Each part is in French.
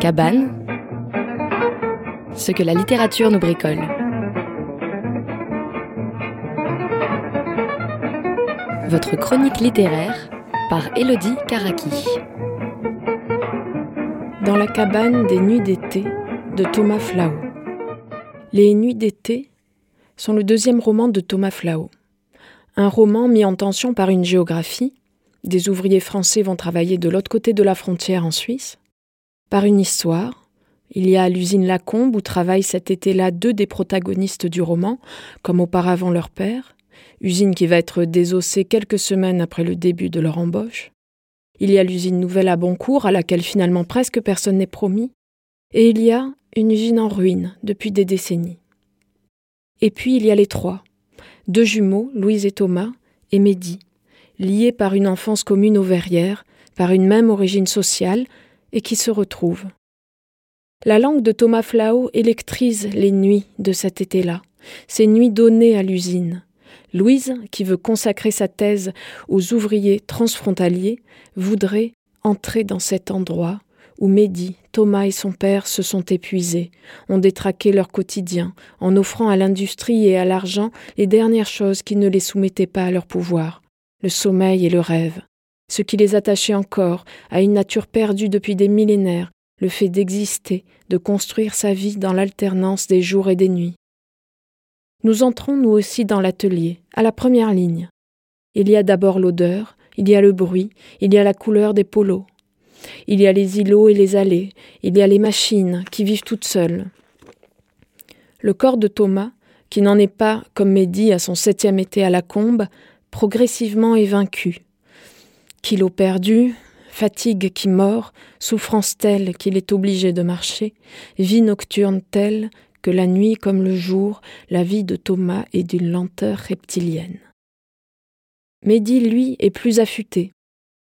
Cabane, ce que la littérature nous bricole. Votre chronique littéraire par Elodie Karaki. Dans la cabane des nuits d'été de Thomas Flao. Les nuits d'été sont le deuxième roman de Thomas Flao. Un roman mis en tension par une géographie. Des ouvriers français vont travailler de l'autre côté de la frontière en Suisse par une histoire. Il y a l'usine Lacombe où travaillent cet été-là deux des protagonistes du roman, comme auparavant leur père, usine qui va être désossée quelques semaines après le début de leur embauche. Il y a l'usine nouvelle à Boncourt, à laquelle finalement presque personne n'est promis. Et il y a une usine en ruine depuis des décennies. Et puis il y a les trois, deux jumeaux, Louise et Thomas, et Mehdi, liés par une enfance commune aux Verrières, par une même origine sociale, et qui se retrouvent. La langue de Thomas Flao électrise les nuits de cet été-là, ces nuits données à l'usine. Louise, qui veut consacrer sa thèse aux ouvriers transfrontaliers, voudrait entrer dans cet endroit où Mehdi, Thomas et son père se sont épuisés, ont détraqué leur quotidien, en offrant à l'industrie et à l'argent les dernières choses qui ne les soumettaient pas à leur pouvoir, le sommeil et le rêve ce qui les attachait encore à une nature perdue depuis des millénaires, le fait d'exister, de construire sa vie dans l'alternance des jours et des nuits. Nous entrons nous aussi dans l'atelier, à la première ligne. Il y a d'abord l'odeur, il y a le bruit, il y a la couleur des polos. Il y a les îlots et les allées, il y a les machines qui vivent toutes seules. Le corps de Thomas, qui n'en est pas, comme Mehdi à son septième été à la combe, progressivement est vaincu, Kilo perdu, fatigue qui mord, souffrance telle qu'il est obligé de marcher, vie nocturne telle que la nuit comme le jour, la vie de Thomas est d'une lenteur reptilienne. Mehdi, lui, est plus affûté.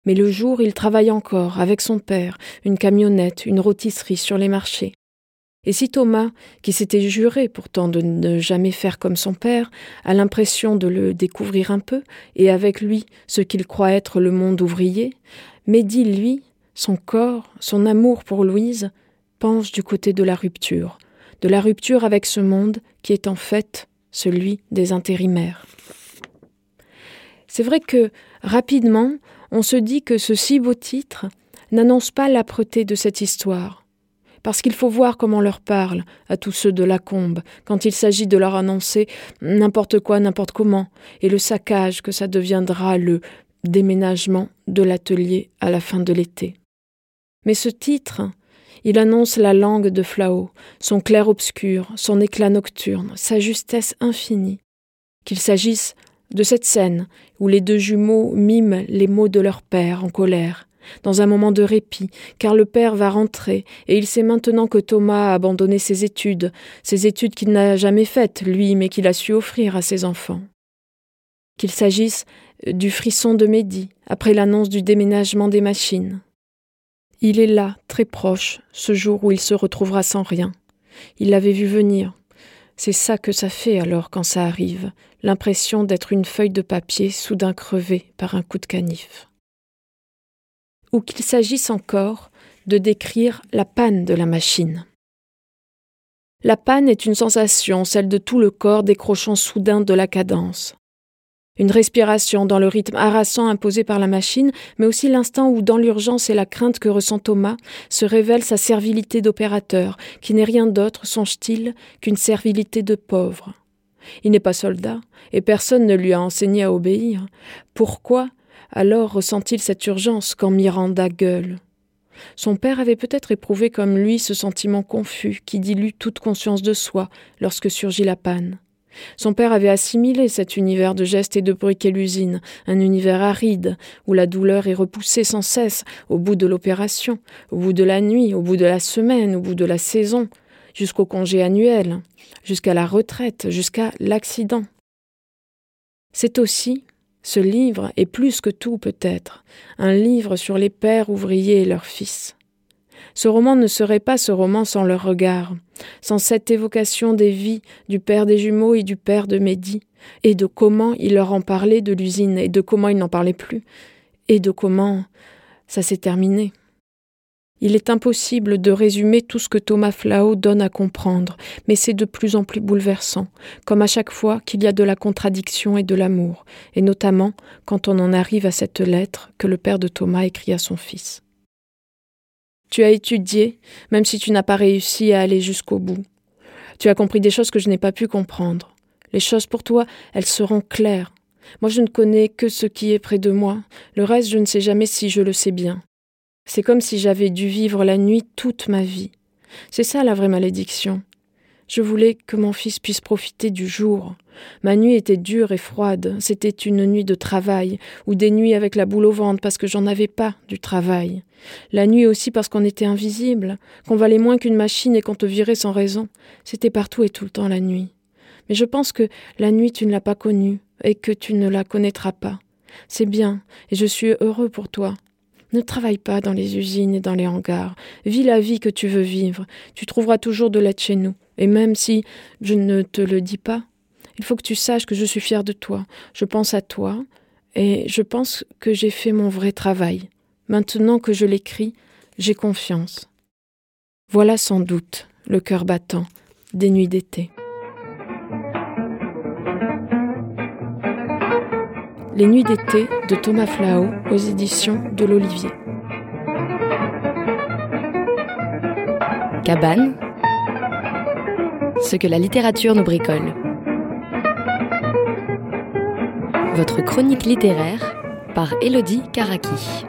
Mais le jour, il travaille encore, avec son père, une camionnette, une rôtisserie sur les marchés. Et si Thomas, qui s'était juré pourtant de ne jamais faire comme son père, a l'impression de le découvrir un peu, et avec lui ce qu'il croit être le monde ouvrier, Mehdi, lui, son corps, son amour pour Louise, penche du côté de la rupture, de la rupture avec ce monde qui est en fait celui des intérimaires. C'est vrai que, rapidement, on se dit que ce si beau titre n'annonce pas l'âpreté de cette histoire, parce qu'il faut voir comment on leur parle à tous ceux de la combe, quand il s'agit de leur annoncer n'importe quoi, n'importe comment, et le saccage que ça deviendra le déménagement de l'atelier à la fin de l'été. Mais ce titre, il annonce la langue de Flao, son clair-obscur, son éclat nocturne, sa justesse infinie. Qu'il s'agisse de cette scène où les deux jumeaux miment les mots de leur père en colère, dans un moment de répit, car le père va rentrer, et il sait maintenant que Thomas a abandonné ses études, ses études qu'il n'a jamais faites, lui, mais qu'il a su offrir à ses enfants. Qu'il s'agisse du frisson de Mehdi, après l'annonce du déménagement des machines. Il est là, très proche, ce jour où il se retrouvera sans rien. Il l'avait vu venir. C'est ça que ça fait alors quand ça arrive, l'impression d'être une feuille de papier soudain crevée par un coup de canif ou qu'il s'agisse encore de décrire la panne de la machine. La panne est une sensation, celle de tout le corps décrochant soudain de la cadence. Une respiration dans le rythme harassant imposé par la machine, mais aussi l'instant où, dans l'urgence et la crainte que ressent Thomas, se révèle sa servilité d'opérateur, qui n'est rien d'autre, songe-t-il, qu'une servilité de pauvre. Il n'est pas soldat, et personne ne lui a enseigné à obéir. Pourquoi alors ressent-il cette urgence quand Miranda gueule? Son père avait peut-être éprouvé comme lui ce sentiment confus qui dilue toute conscience de soi lorsque surgit la panne. Son père avait assimilé cet univers de gestes et de bruit qu'est l'usine, un univers aride, où la douleur est repoussée sans cesse, au bout de l'opération, au bout de la nuit, au bout de la semaine, au bout de la saison, jusqu'au congé annuel, jusqu'à la retraite, jusqu'à l'accident. C'est aussi, ce livre est plus que tout peut-être, un livre sur les pères ouvriers et leurs fils. Ce roman ne serait pas ce roman sans leur regard, sans cette évocation des vies du père des jumeaux et du père de Mehdi, et de comment il leur en parlait de l'usine, et de comment il n'en parlait plus, et de comment ça s'est terminé. Il est impossible de résumer tout ce que Thomas Flao donne à comprendre, mais c'est de plus en plus bouleversant, comme à chaque fois qu'il y a de la contradiction et de l'amour, et notamment quand on en arrive à cette lettre que le père de Thomas écrit à son fils. Tu as étudié, même si tu n'as pas réussi à aller jusqu'au bout. Tu as compris des choses que je n'ai pas pu comprendre. Les choses pour toi, elles seront claires. Moi, je ne connais que ce qui est près de moi. Le reste, je ne sais jamais si je le sais bien. C'est comme si j'avais dû vivre la nuit toute ma vie. C'est ça la vraie malédiction. Je voulais que mon fils puisse profiter du jour. Ma nuit était dure et froide. C'était une nuit de travail, ou des nuits avec la boule au ventre parce que j'en avais pas du travail. La nuit aussi parce qu'on était invisible, qu'on valait moins qu'une machine et qu'on te virait sans raison. C'était partout et tout le temps la nuit. Mais je pense que la nuit tu ne l'as pas connue et que tu ne la connaîtras pas. C'est bien, et je suis heureux pour toi. Ne travaille pas dans les usines et dans les hangars. Vis la vie que tu veux vivre. Tu trouveras toujours de l'aide chez nous. Et même si je ne te le dis pas, il faut que tu saches que je suis fière de toi. Je pense à toi et je pense que j'ai fait mon vrai travail. Maintenant que je l'écris, j'ai confiance. Voilà sans doute le cœur battant des nuits d'été. Les nuits d'été de Thomas Flao aux éditions de l'Olivier. Cabane. Ce que la littérature nous bricole. Votre chronique littéraire par Elodie Karaki.